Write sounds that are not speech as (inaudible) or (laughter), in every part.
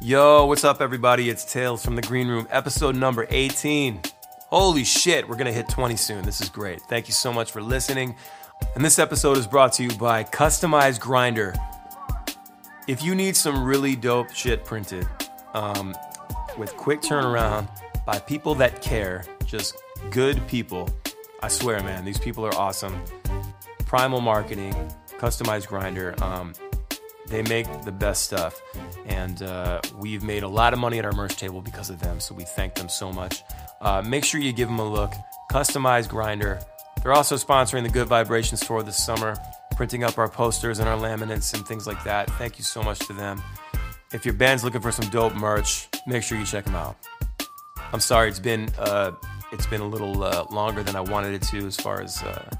Yo, what's up, everybody? It's Tales from the Green Room, episode number 18. Holy shit, we're gonna hit 20 soon. This is great. Thank you so much for listening. And this episode is brought to you by Customized Grinder. If you need some really dope shit printed um, with quick turnaround by people that care, just good people, I swear, man, these people are awesome. Primal Marketing, Customized Grinder. Um, they make the best stuff, and uh, we've made a lot of money at our merch table because of them. So we thank them so much. Uh, make sure you give them a look. Customized Grinder. They're also sponsoring the Good Vibrations Tour this summer, printing up our posters and our laminates and things like that. Thank you so much to them. If your band's looking for some dope merch, make sure you check them out. I'm sorry, it's been uh, it's been a little uh, longer than I wanted it to as far as uh,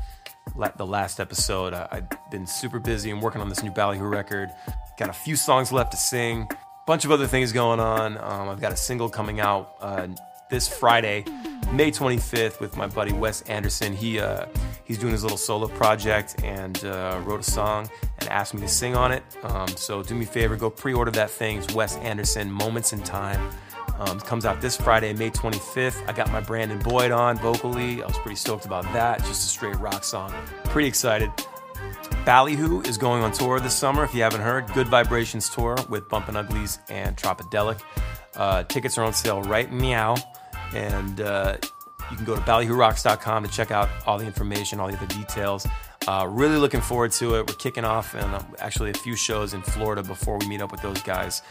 the last episode. I- I've been super busy and working on this new Ballyhoo record. Got a few songs left to sing, bunch of other things going on. Um, I've got a single coming out uh, this Friday, May 25th, with my buddy Wes Anderson. He uh, he's doing his little solo project and uh, wrote a song and asked me to sing on it. Um, so do me a favor, go pre-order that thing. It's Wes Anderson, Moments in Time. Um, comes out this Friday, May 25th. I got my Brandon Boyd on vocally. I was pretty stoked about that. Just a straight rock song. Pretty excited. Ballyhoo is going on tour this summer. If you haven't heard, Good Vibrations tour with Bumpin' Uglies and Tropidelic. Uh, tickets are on sale right now, and uh, you can go to ballyhoorocks.com to check out all the information, all the other details. Uh, really looking forward to it. We're kicking off and um, actually a few shows in Florida before we meet up with those guys.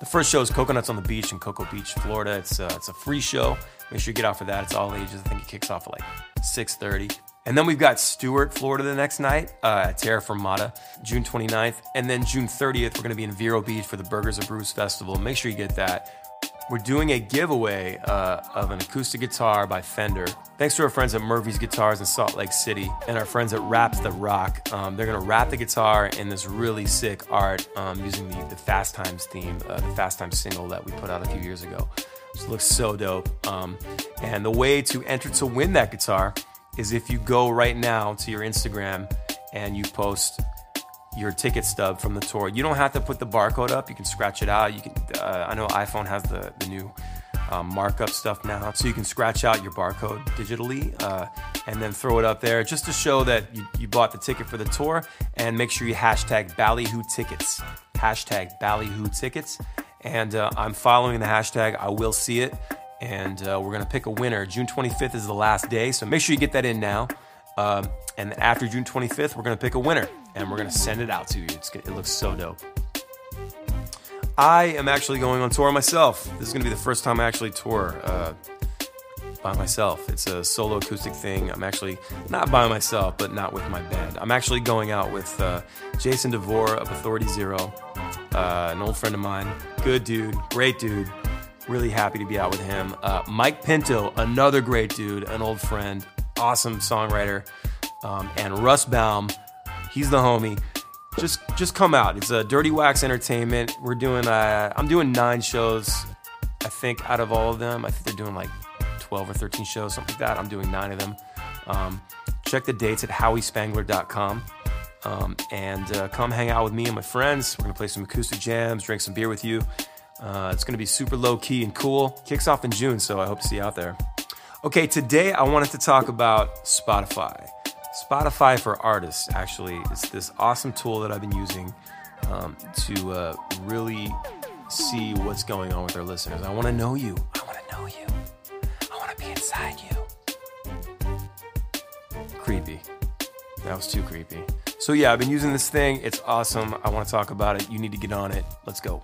The first show is Coconuts on the Beach in Cocoa Beach, Florida. It's uh, it's a free show. Make sure you get out for that. It's all ages. I think it kicks off at like 6:30. And then we've got Stuart, Florida, the next night uh, Terra Fermata, June 29th. And then June 30th, we're going to be in Vero Beach for the Burgers and Brews Festival. Make sure you get that. We're doing a giveaway uh, of an acoustic guitar by Fender. Thanks to our friends at Murphy's Guitars in Salt Lake City and our friends at Wraps the Rock. Um, they're to wrap the guitar in this really sick art um, using the, the Fast Times theme, uh, the Fast Times single that we put out a few years ago. It looks so dope. Um, and the way to enter to win that guitar is if you go right now to your Instagram and you post your ticket stub from the tour. You don't have to put the barcode up. You can scratch it out. You can. Uh, I know iPhone has the the new um, markup stuff now, so you can scratch out your barcode digitally uh, and then throw it up there just to show that you, you bought the ticket for the tour. And make sure you hashtag Ballyhoo tickets. Hashtag Ballyhoo tickets. And uh, I'm following the hashtag. I will see it. And uh, we're gonna pick a winner. June 25th is the last day, so make sure you get that in now. Um, and after June 25th, we're gonna pick a winner and we're gonna send it out to you. It looks so dope. I am actually going on tour myself. This is gonna be the first time I actually tour uh, by myself. It's a solo acoustic thing. I'm actually not by myself, but not with my band. I'm actually going out with uh, Jason DeVore of Authority Zero, uh, an old friend of mine. Good dude, great dude. Really happy to be out with him. Uh, Mike Pinto, another great dude, an old friend, awesome songwriter, um, and Russ Baum, he's the homie. Just just come out. It's a Dirty Wax Entertainment. We're doing uh, I'm doing nine shows. I think out of all of them, I think they're doing like 12 or 13 shows, something like that. I'm doing nine of them. Um, check the dates at howiespangler.com. Um, and uh, come hang out with me and my friends. We're gonna play some acoustic jams, drink some beer with you. Uh, it's gonna be super low key and cool. Kicks off in June, so I hope to see you out there. Okay, today I wanted to talk about Spotify. Spotify for artists, actually, is this awesome tool that I've been using um, to uh, really see what's going on with our listeners. I want to know you. I want to know you. I want to be inside you. Creepy. That was too creepy. So, yeah, I've been using this thing. It's awesome. I want to talk about it. You need to get on it. Let's go.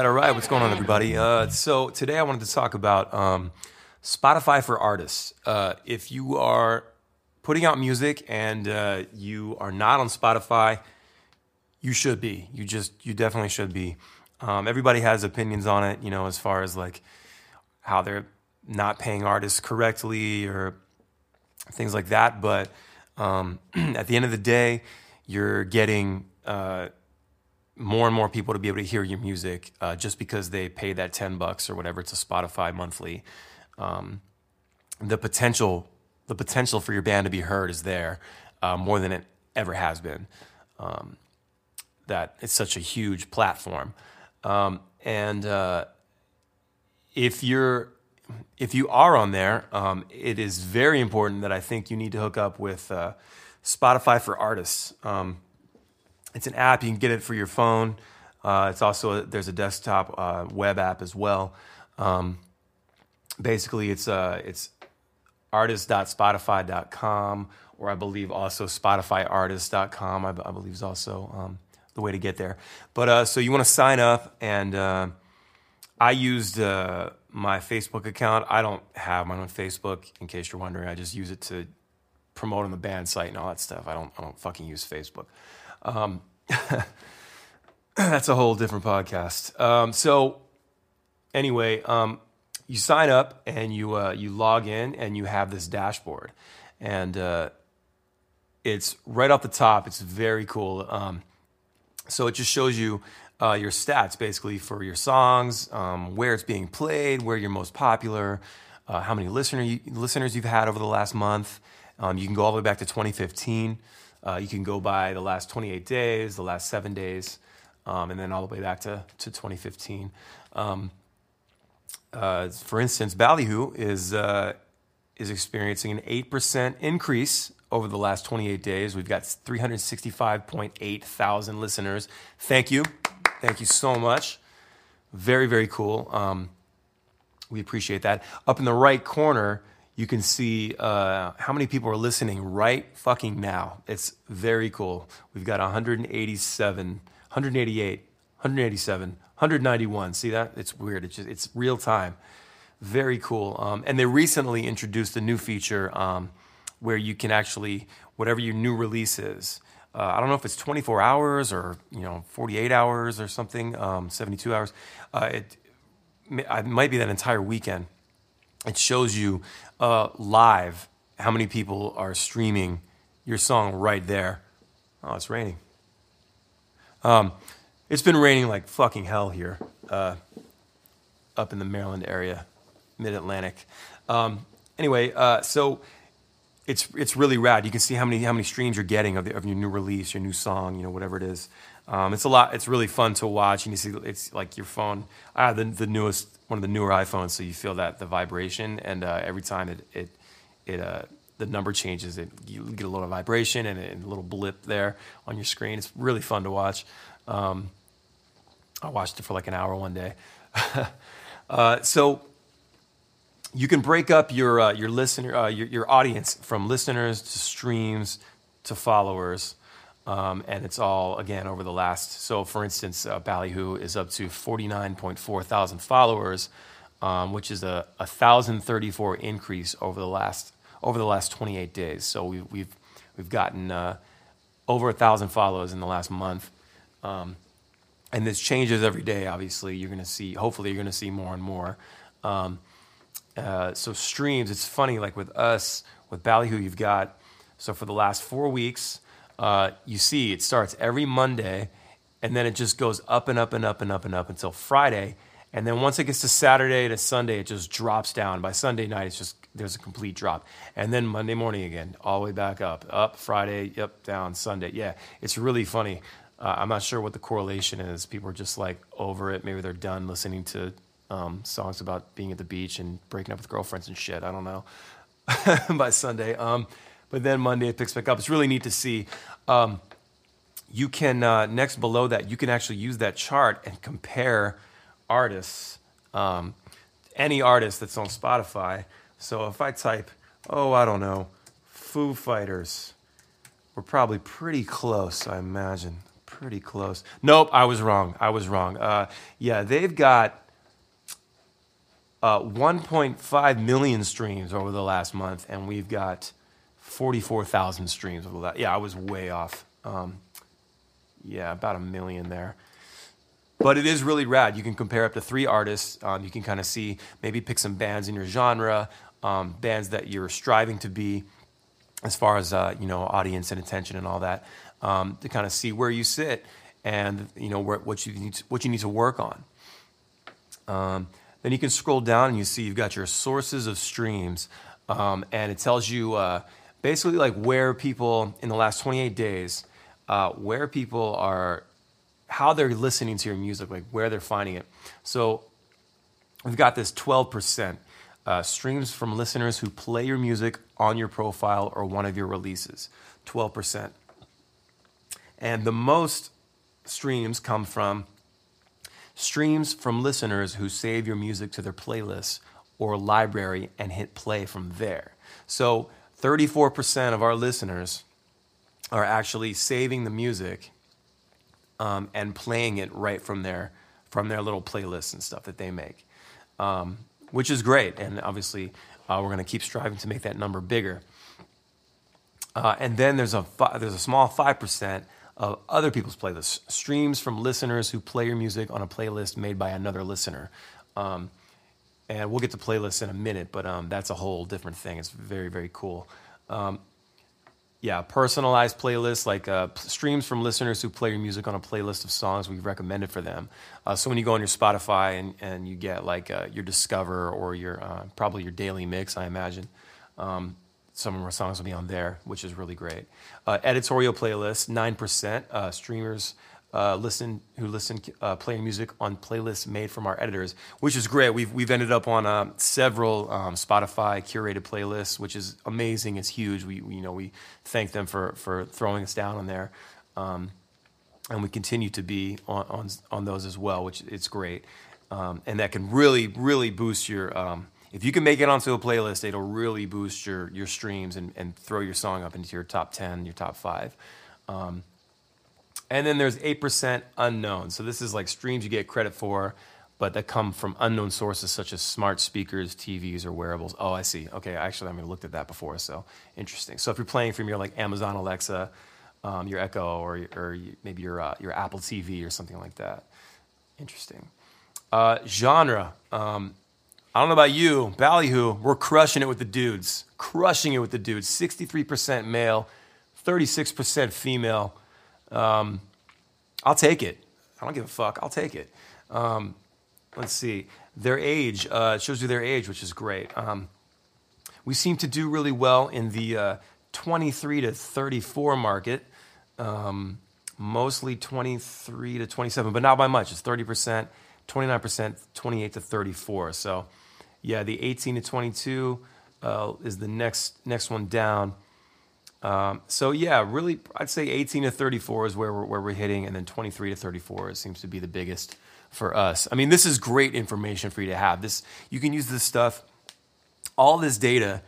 Right, all right. What's going on, everybody? Uh, so today I wanted to talk about um, Spotify for artists. Uh, if you are putting out music and uh, you are not on Spotify, you should be. You just, you definitely should be. Um, everybody has opinions on it, you know, as far as like how they're not paying artists correctly or things like that. But um, (clears throat) at the end of the day, you're getting uh, more and more people to be able to hear your music uh, just because they pay that 10 bucks or whatever to Spotify monthly. Um, the potential the potential for your band to be heard is there uh, more than it ever has been. Um, that it's such a huge platform, um, and uh, if you're if you are on there, um, it is very important that I think you need to hook up with uh, Spotify for Artists. Um, it's an app you can get it for your phone. Uh, it's also there's a desktop uh, web app as well. Um, basically, it's uh, it's artist.spotify.com, or I believe also spotifyartist.com. I, I believe is also um, the way to get there. But uh, so you want to sign up, and uh, I used uh, my Facebook account. I don't have mine on Facebook, in case you're wondering. I just use it to promote on the band site and all that stuff. I don't I don't fucking use Facebook. Um, (laughs) that's a whole different podcast. Um, so anyway, um, you sign up and you uh, you log in and you have this dashboard, and uh, it's right off the top. It's very cool. Um, so it just shows you uh, your stats basically for your songs, um, where it's being played, where you're most popular, uh, how many listener you, listeners you've had over the last month. Um, you can go all the way back to 2015. Uh, you can go by the last 28 days, the last seven days, um, and then all the way back to, to 2015. Um, uh, for instance, Ballyhoo is, uh, is experiencing an 8% increase over the last 28 days. We've got 365.8 thousand listeners. Thank you. Thank you so much. Very, very cool. Um, we appreciate that. Up in the right corner, you can see uh, how many people are listening right fucking now. It's very cool. We've got 187, 188, 187, 191. See that? It's weird. It's just it's real time. Very cool. Um, and they recently introduced a new feature um, where you can actually whatever your new release is. Uh, I don't know if it's 24 hours or you know 48 hours or something, um, 72 hours. Uh, it, it might be that entire weekend it shows you uh, live how many people are streaming your song right there. Oh, it's raining. Um, it's been raining like fucking hell here, uh, up in the Maryland area, Mid Atlantic. Um, anyway, uh, so it's it's really rad. You can see how many how many streams you're getting of, the, of your new release, your new song, you know, whatever it is. Um, it's a lot. It's really fun to watch, and you see it's like your phone. I have the, the newest one of the newer iPhones, so you feel that the vibration, and uh, every time it it it uh, the number changes, it you get a little vibration and a, and a, little blip there on your screen. It's really fun to watch. Um, I watched it for like an hour one day. (laughs) uh, so you can break up your uh, your listener uh, your, your audience from listeners to streams to followers. Um, and it's all again over the last. So, for instance, uh, Ballyhoo is up to 49.4 thousand followers, um, which is a, a thousand thirty four increase over the last over the last 28 days. So we, have we've we've gotten uh, over a thousand follows in the last month, um, and this changes every day. Obviously, you're going to see. Hopefully, you're going to see more and more. Um, uh, so streams. It's funny, like with us with Ballyhoo, you've got so for the last four weeks uh, you see it starts every Monday, and then it just goes up and up and up and up and up until Friday. And then once it gets to Saturday to Sunday, it just drops down. By Sunday night, it's just there's a complete drop. And then Monday morning again, all the way back up, up Friday, up down Sunday. Yeah, it's really funny. Uh, I'm not sure what the correlation is. People are just like over it. Maybe they're done listening to um, songs about being at the beach and breaking up with girlfriends and shit. I don't know. (laughs) By Sunday, um, but then Monday it picks back up. It's really neat to see. Um, you can uh, next below that you can actually use that chart and compare artists, um, any artist that's on Spotify. So if I type, oh I don't know, Foo Fighters, we're probably pretty close, I imagine. Pretty close. Nope, I was wrong. I was wrong. Uh, yeah, they've got uh, 1.5 million streams over the last month, and we've got 44,000 streams of that. Yeah, I was way off. Um, yeah, about a million there. But it is really rad. You can compare up to three artists. Um, you can kind of see, maybe pick some bands in your genre, um, bands that you're striving to be as far as, uh, you know, audience and attention and all that, um, to kind of see where you sit and, you know, where, what, you need to, what you need to work on. Um, then you can scroll down and you see you've got your sources of streams. um, and it tells you uh, basically like where people in the last 28 days, uh, where people are, how they're listening to your music, like where they're finding it. So we've got this 12% uh, streams from listeners who play your music on your profile or one of your releases. 12%. And the most streams come from streams from listeners who save your music to their playlist or library and hit play from there. So 34% of our listeners are actually saving the music um, and playing it right from their from their little playlists and stuff that they make, um, which is great. And obviously, uh, we're going to keep striving to make that number bigger. Uh, and then there's a fi- there's a small five percent of other people's playlists, streams from listeners who play your music on a playlist made by another listener. Um, and we'll get to playlists in a minute, but um, that's a whole different thing. It's very, very cool. Um, yeah, personalized playlists like uh, streams from listeners who play your music on a playlist of songs we've recommended for them. Uh, so when you go on your Spotify and, and you get like uh, your Discover or your uh, probably your daily mix, I imagine. Um, some of our songs will be on there, which is really great. Uh, editorial playlist, nine percent uh, streamers uh, listen who listen uh, playing music on playlists made from our editors, which is great. We've we've ended up on uh, several um, Spotify curated playlists, which is amazing. It's huge. We, we, you know we thank them for for throwing us down on there. Um, and we continue to be on, on, on those as well, which it's great, um, and that can really really boost your um, if you can make it onto a playlist, it'll really boost your your streams and, and throw your song up into your top ten, your top five. Um, and then there's eight percent unknown. So this is like streams you get credit for, but that come from unknown sources such as smart speakers, TVs, or wearables. Oh, I see. Okay, actually, I mean, looked at that before, so interesting. So if you're playing from your like Amazon Alexa, um, your Echo, or or maybe your uh, your Apple TV or something like that, interesting. Uh, genre. Um, I don't know about you, Ballyhoo, we're crushing it with the dudes. Crushing it with the dudes. 63% male, 36% female. Um, I'll take it. I don't give a fuck. I'll take it. Um, let's see. Their age, uh, shows you their age, which is great. Um, we seem to do really well in the uh, 23 to 34 market, um, mostly 23 to 27, but not by much. It's 30%, 29%, 28 to 34. So, yeah, the 18 to 22 uh, is the next next one down. Um, so yeah, really, I'd say 18 to 34 is where we're, where we're hitting, and then 23 to 34 seems to be the biggest for us. I mean, this is great information for you to have. This you can use this stuff, all this data.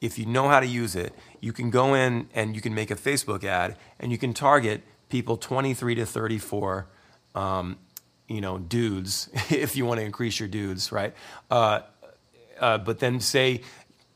If you know how to use it, you can go in and you can make a Facebook ad, and you can target people 23 to 34. Um, you know, dudes, (laughs) if you want to increase your dudes, right? Uh, uh, but then say,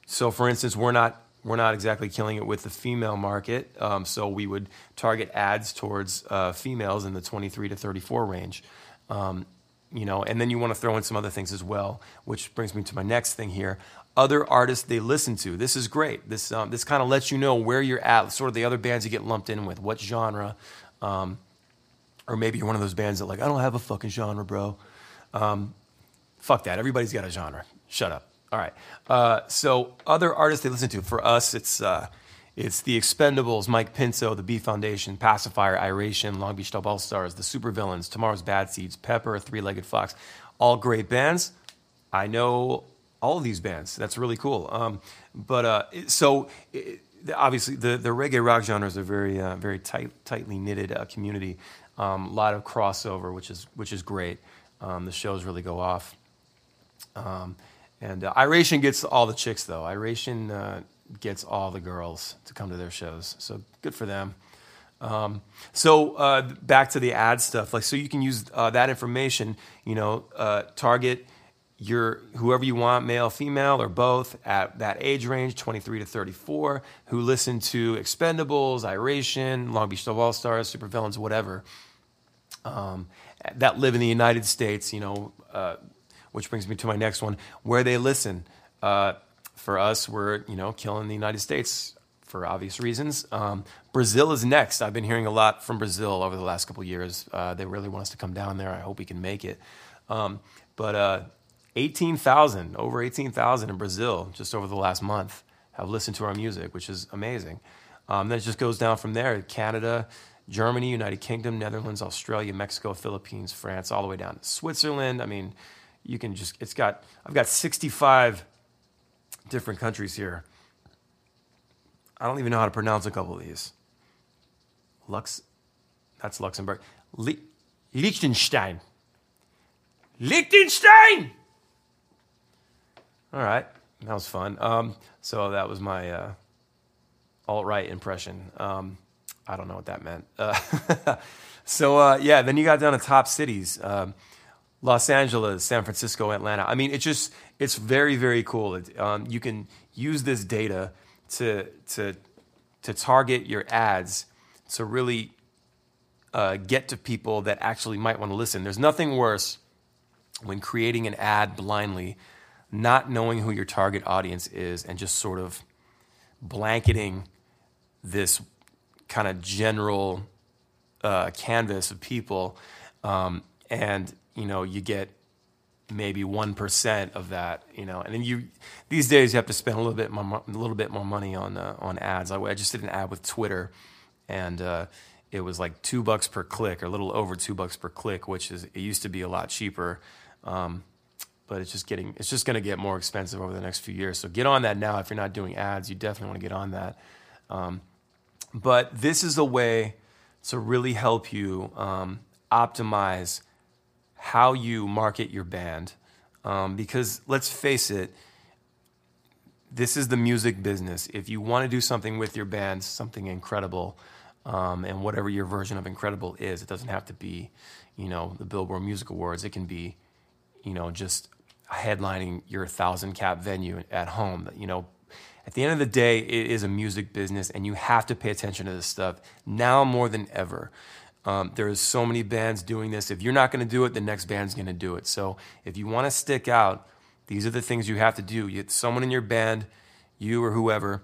so for instance, we're not we're not exactly killing it with the female market, um, so we would target ads towards uh, females in the 23 to 34 range. Um, you know, and then you want to throw in some other things as well, which brings me to my next thing here. Other artists they listen to. This is great. This um, this kind of lets you know where you're at, sort of the other bands you get lumped in with, what genre, um, or maybe you're one of those bands that like I don't have a fucking genre, bro. Um, fuck that. Everybody's got a genre. Shut up. All right. Uh, so other artists they listen to. For us, it's uh, it's the Expendables, Mike Pinto, the B Foundation, Pacifier, Iration, Long Beach Dub All Stars, the Supervillains, Tomorrow's Bad Seeds, Pepper, Three Legged Fox. All great bands. I know all of these bands. That's really cool. Um, but uh, so it, obviously the, the reggae rock genres are very uh, very tight, tightly knitted uh, community. A um, lot of crossover, which is which is great. Um, the shows really go off. Um, and uh, Iration gets all the chicks, though. Iration uh, gets all the girls to come to their shows. So good for them. Um, so uh, back to the ad stuff. Like, so you can use uh, that information, you know, uh, target your whoever you want, male, female, or both, at that age range, 23 to 34, who listen to Expendables, Iration, Long Beach Dub All Stars, Supervillains, whatever, um, that live in the United States, you know, uh, which brings me to my next one, where they listen. Uh, for us, we're you know killing the United States for obvious reasons. Um, Brazil is next. I've been hearing a lot from Brazil over the last couple years. Uh, they really want us to come down there. I hope we can make it. Um, but uh, 18,000, over 18,000 in Brazil just over the last month. have listened to our music, which is amazing. Um, then it just goes down from there Canada, Germany, United Kingdom, Netherlands, Australia, Mexico, Philippines, France, all the way down to Switzerland. I mean, you can just, it's got, I've got 65 different countries here. I don't even know how to pronounce a couple of these. Lux, that's Luxembourg. Le- Liechtenstein. Liechtenstein! All right, that was fun. Um, so that was my uh, alt right impression. Um, I don't know what that meant. Uh, (laughs) so uh, yeah, then you got down to top cities: um, Los Angeles, San Francisco, Atlanta. I mean, it's just it's very very cool. It, um, you can use this data to to to target your ads to really uh, get to people that actually might want to listen. There's nothing worse when creating an ad blindly, not knowing who your target audience is, and just sort of blanketing this kind of general uh, canvas of people, um, and you know you get maybe one percent of that, you know, and then you these days you have to spend a little bit more, a little bit more money on uh, on ads. I, I, just did an ad with Twitter, and uh, it was like two bucks per click, or a little over two bucks per click, which is it used to be a lot cheaper. Um, but it's just getting it's just going to get more expensive over the next few years. So get on that now if you're not doing ads. You definitely want to get on that. Um, but this is a way to really help you um, optimize how you market your band. Um, because let's face it, this is the music business. If you want to do something with your band, something incredible, um, and whatever your version of incredible is, it doesn't have to be, you know, the Billboard Music Awards. It can be, you know, just headlining your thousand cap venue at home. You know, at the end of the day, it is a music business, and you have to pay attention to this stuff now more than ever. Um, there's so many bands doing this. If you're not going to do it, the next band's going to do it. So if you want to stick out, these are the things you have to do. You, someone in your band, you or whoever,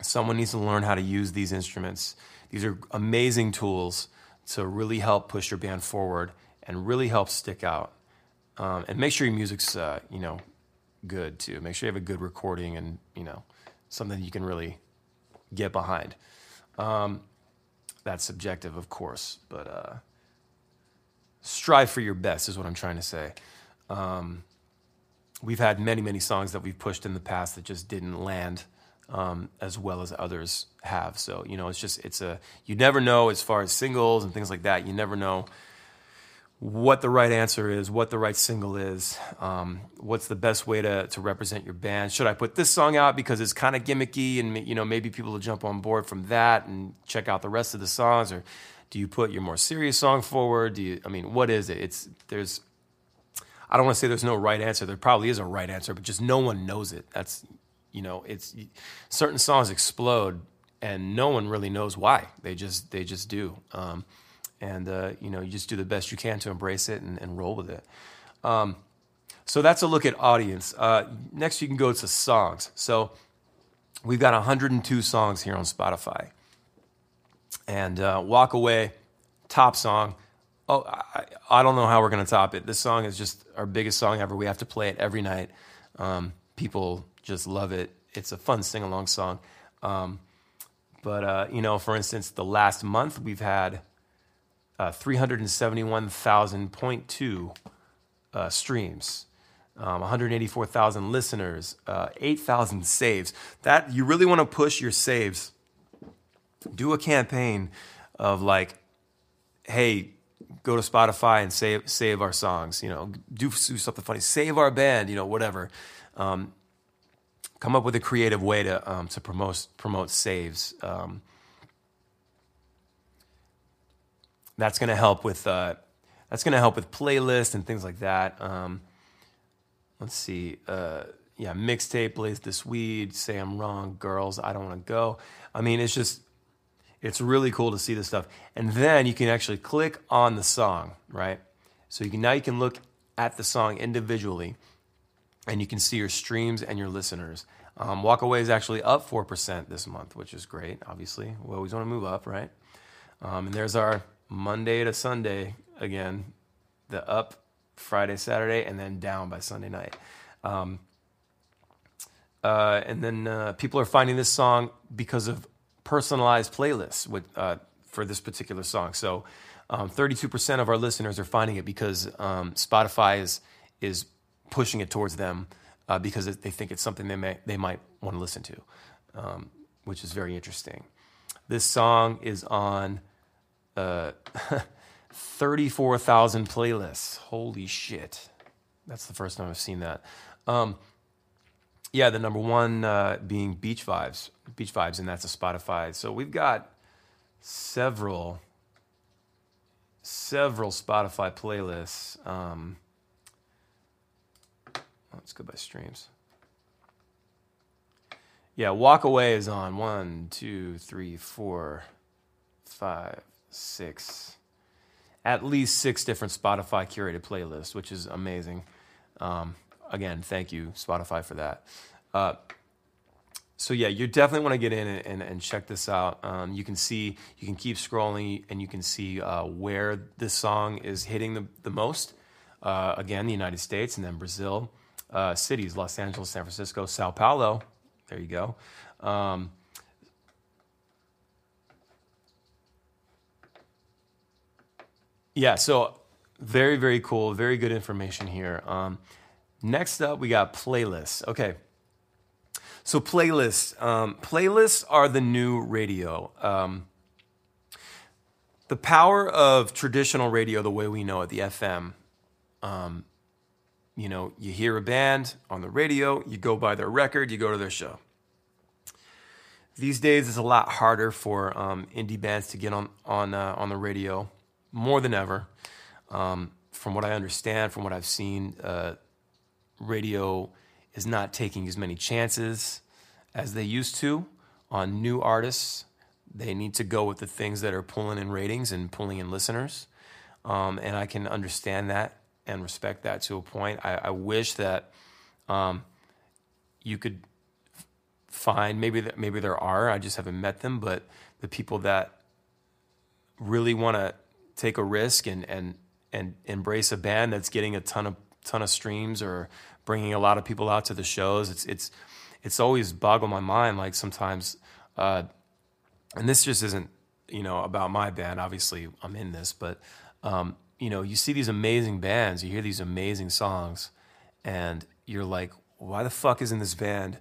someone needs to learn how to use these instruments. These are amazing tools to really help push your band forward and really help stick out. Um, and make sure your music's, uh, you know, good too. Make sure you have a good recording and, you know, something you can really get behind. Um, that's subjective, of course, but uh, strive for your best is what I'm trying to say. Um, we've had many, many songs that we've pushed in the past that just didn't land um, as well as others have. So you know, it's just it's a you never know as far as singles and things like that. You never know what the right answer is, what the right single is, um, what's the best way to, to represent your band. Should I put this song out because it's kind of gimmicky and you know maybe people will jump on board from that and check out the rest of the songs, or do you put your more serious song forward? Do you? I mean, what is it? It's there's. I don't want to say there's no right answer. There probably is a right answer, but just no one knows it. That's you know, it's certain songs explode and no one really knows why. They just they just do. Um, and uh, you know you just do the best you can to embrace it and, and roll with it. Um, so that's a look at audience. Uh, next, you can go to songs. So we've got 102 songs here on Spotify, and uh, "Walk Away," top song. Oh, I, I don't know how we're gonna top it. This song is just our biggest song ever. We have to play it every night. Um, people just love it. It's a fun sing along song. Um, but uh, you know, for instance, the last month we've had uh, 371,000.2 uh, streams, um, 184,000 listeners, uh, 8,000 saves. That you really want to push your saves. Do a campaign of like, hey, go to Spotify and save save our songs. You know, do, do something funny, save our band. You know, whatever. Um, come up with a creative way to um, to promote promote saves. Um, that's going to help with uh, that's going to help with playlists and things like that. Um, let's see, uh, yeah, mixtape, blaze this weed, say I'm wrong, girls, I don't want to go. I mean, it's just it's really cool to see this stuff, and then you can actually click on the song, right? So you can now you can look at the song individually, and you can see your streams and your listeners. Um, Walk Away is actually up four percent this month, which is great. Obviously, we always want to move up, right? Um, and there's our Monday to Sunday again, the up Friday, Saturday, and then down by Sunday night. Um, uh, and then uh, people are finding this song because of personalized playlists with uh, for this particular song. So, um, 32% of our listeners are finding it because um, Spotify is is pushing it towards them uh, because they think it's something they may they might want to listen to, um, which is very interesting. This song is on uh, (laughs) 34,000 playlists. Holy shit! That's the first time I've seen that. Um, yeah, the number one uh, being Beach Vibes, Beach Vibes, and that's a Spotify. So we've got several, several Spotify playlists. Um, let's go by streams. Yeah, Walk Away is on one, two, three, four, five, six, at least six different Spotify curated playlists, which is amazing. Um, again, thank you, Spotify, for that. Uh, so yeah, you definitely want to get in and, and, and check this out. Um, you can see, you can keep scrolling, and you can see uh, where this song is hitting the, the most. Uh, again, the United States, and then Brazil, uh, cities: Los Angeles, San Francisco, Sao Paulo. There you go. Um, yeah, so very, very cool. Very good information here. Um, next up, we got playlists. Okay. So, playlists. Um, playlists are the new radio. Um, the power of traditional radio, the way we know it, the FM, um, you know, you hear a band on the radio, you go buy their record, you go to their show. These days, it's a lot harder for um, indie bands to get on on uh, on the radio, more than ever. Um, from what I understand, from what I've seen, uh, radio is not taking as many chances as they used to on new artists. They need to go with the things that are pulling in ratings and pulling in listeners. Um, and I can understand that and respect that to a point. I, I wish that um, you could find maybe that maybe there are. I just haven't met them, but the people that really want to take a risk and and and embrace a band that's getting a ton of ton of streams or bringing a lot of people out to the shows. It's it's it's always boggled my mind. Like sometimes, uh, and this just isn't you know about my band. Obviously, I'm in this, but um, you know, you see these amazing bands, you hear these amazing songs, and you're like, why the fuck isn't this band,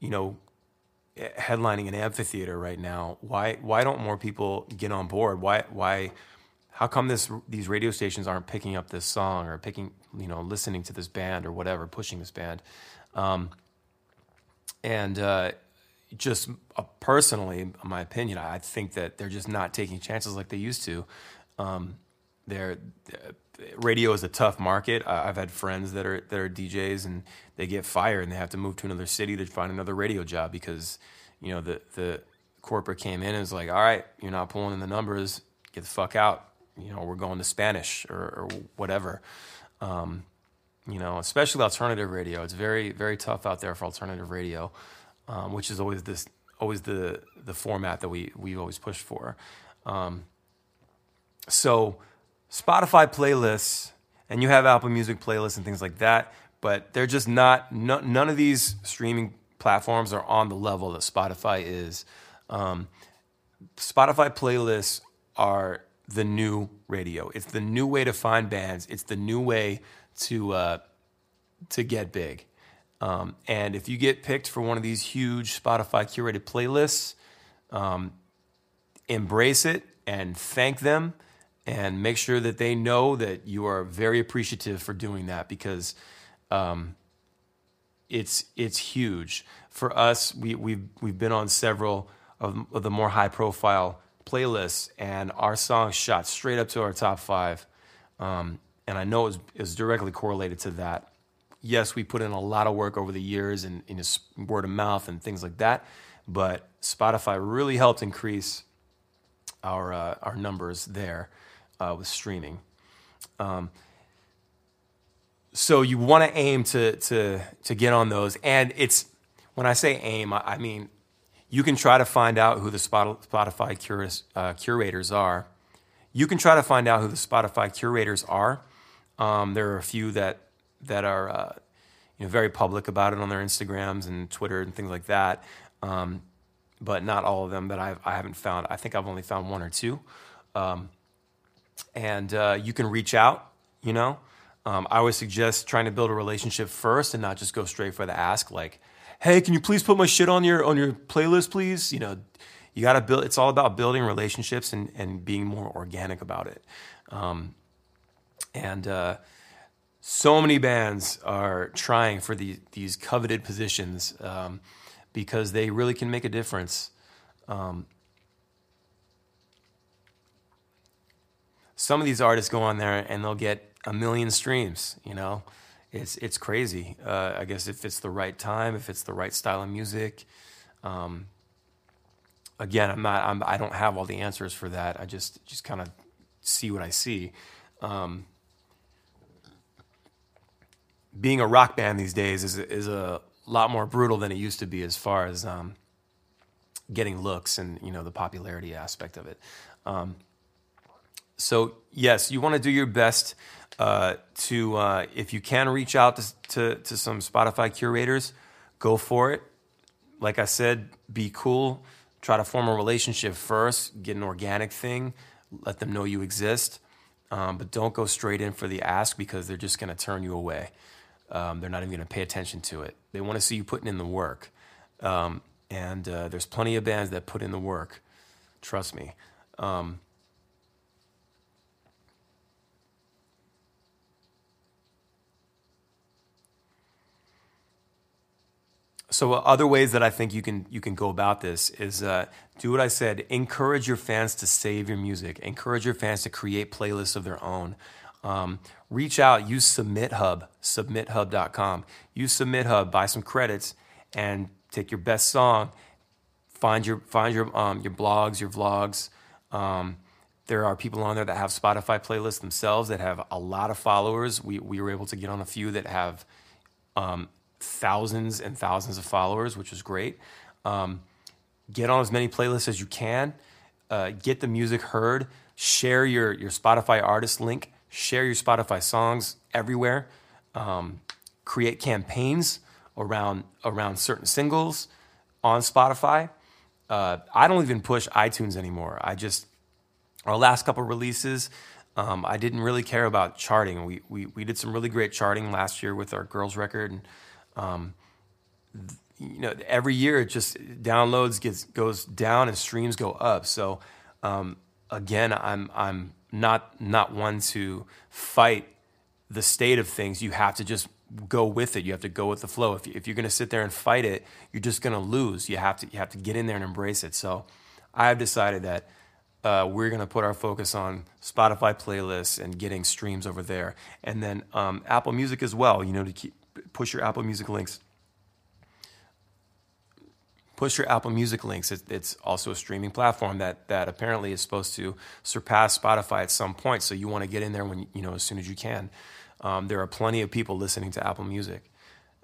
you know, headlining an amphitheater right now? Why why don't more people get on board? Why why how come this these radio stations aren't picking up this song or picking you know listening to this band or whatever pushing this band? Um, and uh, just uh, personally in my opinion i think that they're just not taking chances like they used to. Um, they're, uh, radio is a tough market. I've had friends that are that are djs and they get fired and they have to move to another city to find another radio job because you know the the corporate came in and was like all right you're not pulling in the numbers. Get the fuck out you know, we're going to Spanish or, or whatever. Um, you know, especially alternative radio. It's very, very tough out there for alternative radio, um, which is always this, always the the format that we we always push for. Um, so, Spotify playlists, and you have Apple Music playlists and things like that, but they're just not. No, none of these streaming platforms are on the level that Spotify is. Um, Spotify playlists are the new radio. It's the new way to find bands. It's the new way to uh, to get big. Um, and if you get picked for one of these huge Spotify curated playlists, um, embrace it and thank them, and make sure that they know that you are very appreciative for doing that because um, it's it's huge for us. We we've we've been on several of, of the more high profile playlists, and our song shot straight up to our top five. Um, and I know it's it directly correlated to that. Yes, we put in a lot of work over the years and in word of mouth and things like that, but Spotify really helped increase our uh, our numbers there uh, with streaming. Um, so you want to aim to to to get on those, and it's when I say aim, I, I mean you can try to find out who the Spotify curis, uh, curators are. You can try to find out who the Spotify curators are. Um, there are a few that that are, uh, you know, very public about it on their Instagrams and Twitter and things like that. Um, but not all of them that I've, I haven't found. I think I've only found one or two. Um, and uh, you can reach out, you know. Um, I always suggest trying to build a relationship first and not just go straight for the ask, like, "Hey, can you please put my shit on your on your playlist, please?" You know, you got to build. It's all about building relationships and and being more organic about it. Um, and uh, so many bands are trying for the, these coveted positions um, because they really can make a difference. Um, some of these artists go on there and they'll get a million streams. You know, it's it's crazy. Uh, I guess if it's the right time, if it's the right style of music. Um, again, I'm not. I'm, I don't have all the answers for that. I just just kind of see what I see. Um, being a rock band these days is is a lot more brutal than it used to be as far as um, getting looks and you know the popularity aspect of it. Um, so yes, you want to do your best uh, to uh, if you can reach out to, to, to some Spotify curators, go for it. Like I said, be cool. Try to form a relationship first. Get an organic thing. Let them know you exist. Um, but don't go straight in for the ask because they're just going to turn you away. Um, they're not even going to pay attention to it. They want to see you putting in the work. Um, and uh, there's plenty of bands that put in the work. Trust me. Um, so uh, other ways that I think you can you can go about this is uh, do what I said. Encourage your fans to save your music. Encourage your fans to create playlists of their own. Um, reach out, use Submit Hub, submithub.com. Use Submit Hub, buy some credits, and take your best song. Find your find your um, your blogs, your vlogs. Um, there are people on there that have Spotify playlists themselves that have a lot of followers. We we were able to get on a few that have um, thousands and thousands of followers, which is great. Um, get on as many playlists as you can. Uh, get the music heard. Share your your Spotify artist link share your Spotify songs everywhere, um, create campaigns around around certain singles on Spotify. Uh, I don't even push iTunes anymore. I just our last couple releases, um, I didn't really care about charting. We, we we did some really great charting last year with our girls record, and um, you know every year it just downloads gets goes down and streams go up. So um, again, I'm I'm not not one to fight the state of things. You have to just go with it. You have to go with the flow. If, if you're going to sit there and fight it, you're just going to lose. You have to you have to get in there and embrace it. So I've decided that uh, we're going to put our focus on Spotify playlists and getting streams over there, and then um, Apple Music as well. You know, to keep push your Apple Music links push your Apple Music links. it's also a streaming platform that that apparently is supposed to surpass Spotify at some point. So you want to get in there when you know as soon as you can. Um, there are plenty of people listening to Apple Music.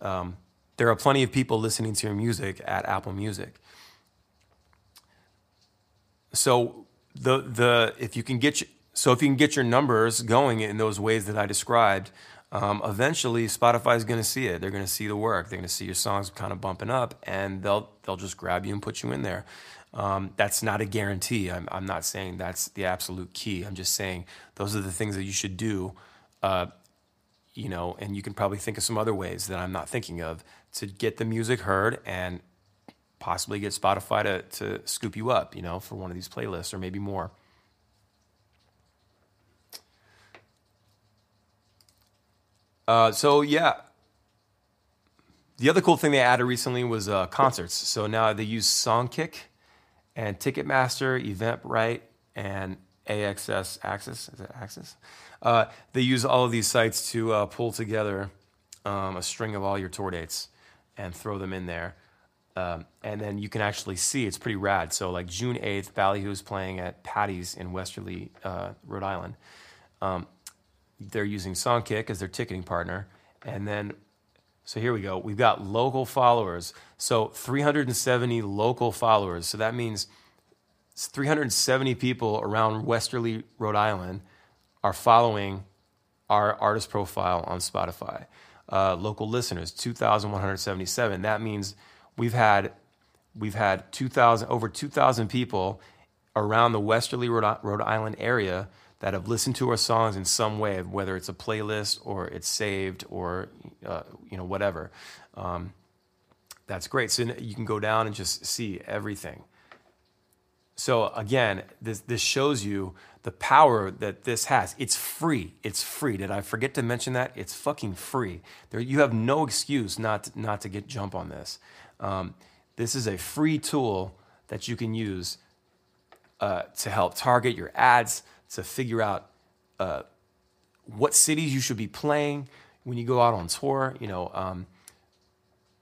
Um, there are plenty of people listening to your music at Apple Music. So the the if you can get so if you can get your numbers going in those ways that I described, um, eventually Spotify is going to see it. They're going to see the work. They're going to see your songs kind of bumping up, and they'll they'll just grab you and put you in there. Um, that's not a guarantee. I'm, I'm not saying that's the absolute key. I'm just saying those are the things that you should do. Uh, you know, and you can probably think of some other ways that I'm not thinking of to get the music heard and possibly get Spotify to to scoop you up. You know, for one of these playlists or maybe more. Uh, so yeah, the other cool thing they added recently was uh, concerts. So now they use Songkick and Ticketmaster, Eventbrite, and AXS Access. Is it Access? Uh, they use all of these sites to uh, pull together um, a string of all your tour dates and throw them in there. Um, and then you can actually see it's pretty rad. So like June 8th, Ballyhoo's playing at Patty's in Westerly, uh, Rhode Island. Um, they're using Songkick as their ticketing partner. And then, so here we go. We've got local followers. So 370 local followers. So that means 370 people around Westerly, Rhode Island are following our artist profile on Spotify. uh, local listeners, 2,177. That means we've had we've had 2,000 over 2,000 people around the Westerly, Rhode, Rhode Island area that have listened to our songs in some way, whether it's a playlist or it's saved or uh, you know whatever. Um, that's great. So you can go down and just see everything. So again, this this shows you the power that this has. It's free. It's free. Did I forget to mention that? It's fucking free. There, you have no excuse not to, not to get jump on this. Um, this is a free tool that you can use uh, to help target your ads, to figure out uh, what cities you should be playing when you go out on tour. You know, um,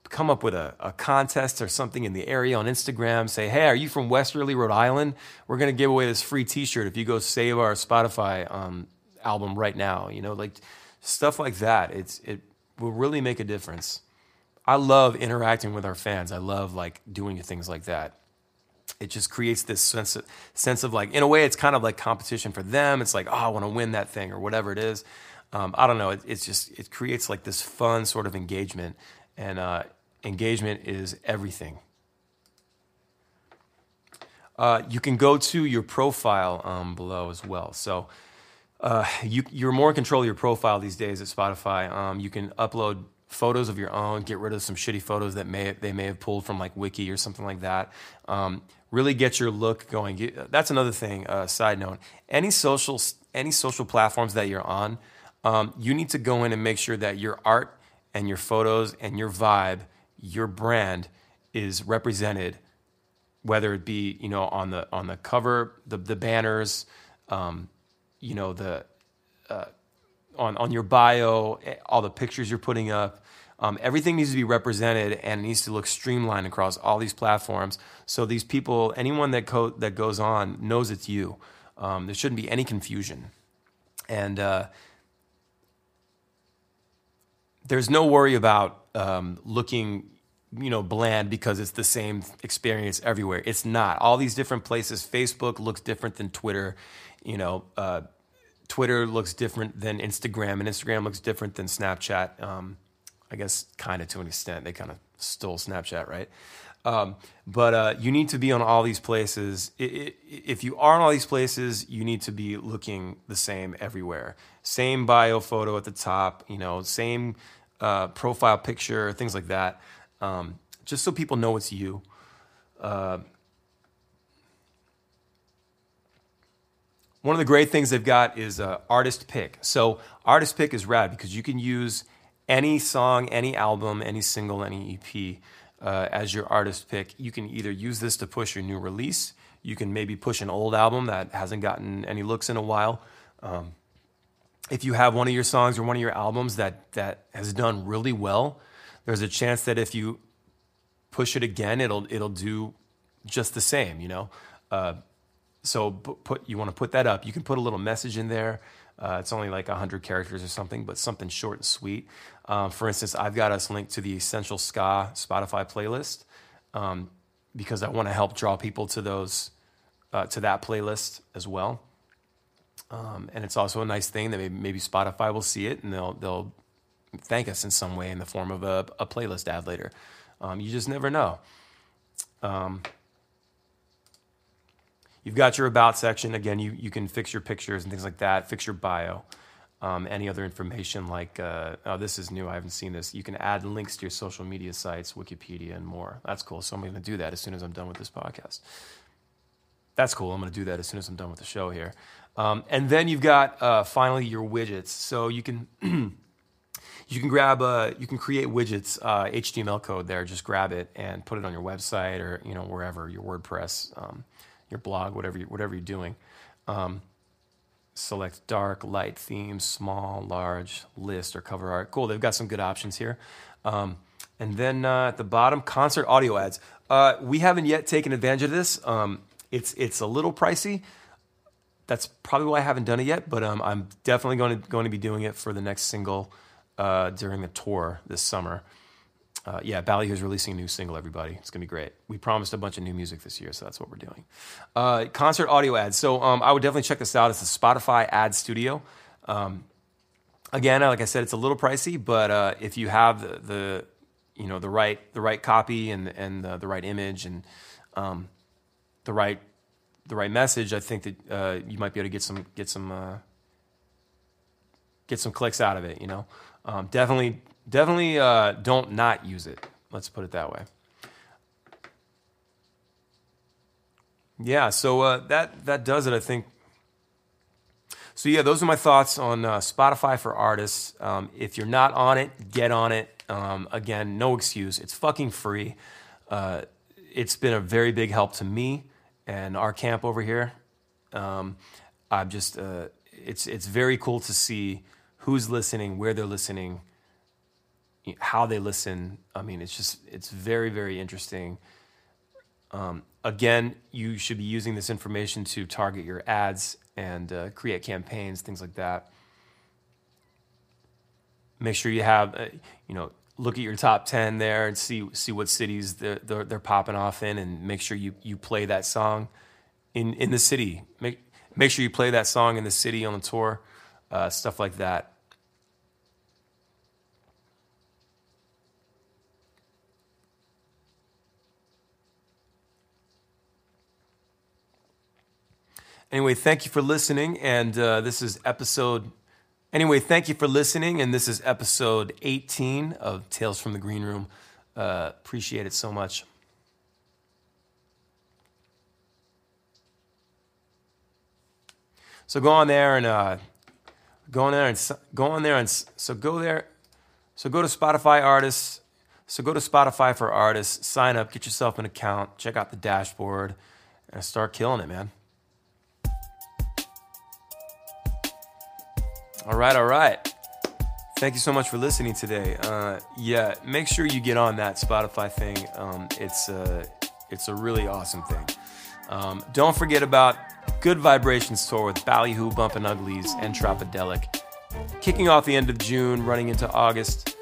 come up with a, a, contest or something in the area on Instagram. Say, hey, are you from Westerly, Rhode Island? We're going to give away this free T-shirt if you go save our Spotify um, album right now. You know, like stuff like that. It's it will really make a difference. I love interacting with our fans. I love like doing things like that it just creates this sense of, sense of like in a way it's kind of like competition for them. It's like oh i want to win that thing or whatever it is. Um, i don't know. It, it's just it creates like this fun sort of engagement. And uh, engagement is everything. Uh, you can go to your profile um, below as well. So uh, you, you're more in control of your profile these days at spotify. Um, you can upload photos of your own get rid of some shitty photos that may they may have pulled from like wiki or something like that um, really get your look going. That's another thing. Uh, side note: any social any social platforms that you're on, um, you need to go in and make sure that your art and your photos and your vibe, your brand, is represented. Whether it be you know on the on the cover, the the banners, um, you know the uh, on on your bio, eh, all the pictures you're putting up. Um, everything needs to be represented and needs to look streamlined across all these platforms. So these people, anyone that co- that goes on, knows it's you. Um, there shouldn't be any confusion, and uh, there's no worry about um, looking, you know, bland because it's the same experience everywhere. It's not. All these different places. Facebook looks different than Twitter. You know. Uh, Twitter looks different than Instagram, and Instagram looks different than Snapchat. Um, I guess kind of to an extent. They kind of stole Snapchat, right? Um, but uh, you need to be on all these places. If you are on all these places, you need to be looking the same everywhere. Same bio photo at the top, you know, same uh, profile picture, things like that, um, just so people know it's you. Uh, one of the great things they've got is uh, artist pick. So artist pick is rad because you can use any song, any album, any single, any EP uh, as your artist pick. You can either use this to push your new release. You can maybe push an old album that hasn't gotten any looks in a while. Um, if you have one of your songs or one of your albums that that has done really well, there's a chance that if you push it again, it'll it'll do just the same. You know, uh, so put you want to put that up. You can put a little message in there. Uh, it's only like 100 characters or something, but something short and sweet. Um, for instance, I've got us linked to the Essential Ska Spotify playlist um, because I want to help draw people to those uh, to that playlist as well. Um, and it's also a nice thing that maybe, maybe, Spotify will see it and they'll they'll thank us in some way in the form of a, a playlist ad later. Um, you just never know. You've got your about section. Again, you, you can fix your pictures and things like that, fix your bio. Um, any other information like, uh, oh, this is new, I haven't seen this. You can add links to your social media sites, Wikipedia, and more. That's cool. So I'm going to do that as soon as I'm done with this podcast. That's cool. I'm going to do that as soon as I'm done with the show here. Um, and then you've got uh, finally your widgets. So you can (clears throat) you can grab a you can create widgets uh, HTML code there. Just grab it and put it on your website or you know wherever your WordPress. Um, your blog, whatever you, whatever you're doing. Um, select dark, light themes, small, large, list, or cover art. Cool, they've got some good options here. Um, and then uh, at the bottom, concert audio ads. Uh, we haven't yet taken advantage of this. Um, it's it's a little pricey. That's probably why I haven't done it yet. But um, I'm definitely going to going to be doing it for the next single uh, during the tour this summer uh, yeah, is releasing a new single, everybody. It's going to be great. We promised a bunch of new music this year, so that's what we're doing. Uh, concert audio ads. So um, I would definitely check this out. It's the Spotify Ad Studio. Um, again, like I said, it's a little pricey, but uh, if you have the, the, you know the right the right copy and and the, the right image and um, the right the right message, I think that uh, you might be able to get some get some uh, get some clicks out of it. You know, um, definitely definitely uh, don't not use it. Let's put it that way. Yeah, so uh, that that does it. I think so yeah, those are my thoughts on uh, Spotify for artists. Um, if you're not on it, get on it. Um, again, no excuse. It's fucking free. Uh, it's been a very big help to me and our camp over here. Um, I'm just uh, it's it's very cool to see who's listening, where they're listening, how they listen. I mean, it's just it's very very interesting. Um, again, you should be using this information to target your ads and uh, create campaigns, things like that. Make sure you have, uh, you know, look at your top 10 there and see see what cities they're, they're, they're, popping off in and make sure you, you play that song in, in the city. Make, make sure you play that song in the city on the tour, uh, stuff like that. Anyway, thank you for listening. And uh, this is episode. Anyway, thank you for listening. And this is episode 18 of Tales from the Green Room. Uh, appreciate it so much. So go on there and uh, go on there and go on there and so go there. So go to Spotify artists. So go to Spotify for artists. Sign up. Get yourself an account. Check out the dashboard and start killing it, man. All right, all right. Thank you so much for listening today. Uh, yeah, make sure you get on that Spotify thing. Um, it's a, it's a really awesome thing. Um, don't forget about Good Vibrations tour with Ballyhoo, Bumpin' Uglies, and Tropidelic. Kicking off the end of June, running into August.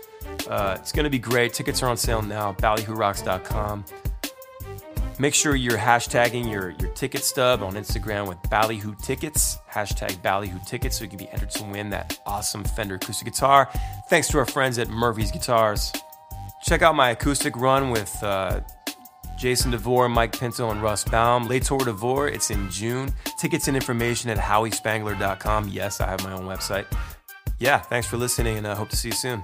Uh, it's going to be great. Tickets are on sale now. Ballyhoorocks.com. Make sure you're hashtagging your, your ticket stub on Instagram with Ballyhoo Tickets, hashtag Ballyhoo Tickets, so you can be entered to win that awesome Fender acoustic guitar. Thanks to our friends at Murphy's Guitars. Check out my acoustic run with uh, Jason DeVore, Mike Pinto, and Russ Baum. Les Tours DeVore, it's in June. Tickets and information at howiespangler.com. Yes, I have my own website. Yeah, thanks for listening, and I hope to see you soon.